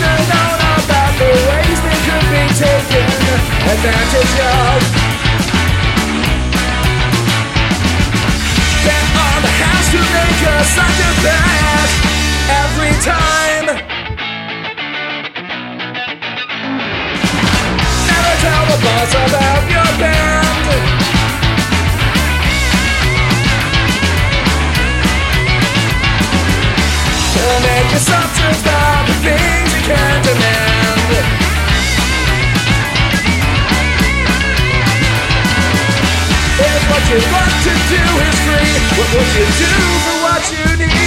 have known about the ways they could be taken advantage of. There are the make us every time. Never tell the boss about your band. Make about you want to do is free, what would you do for what you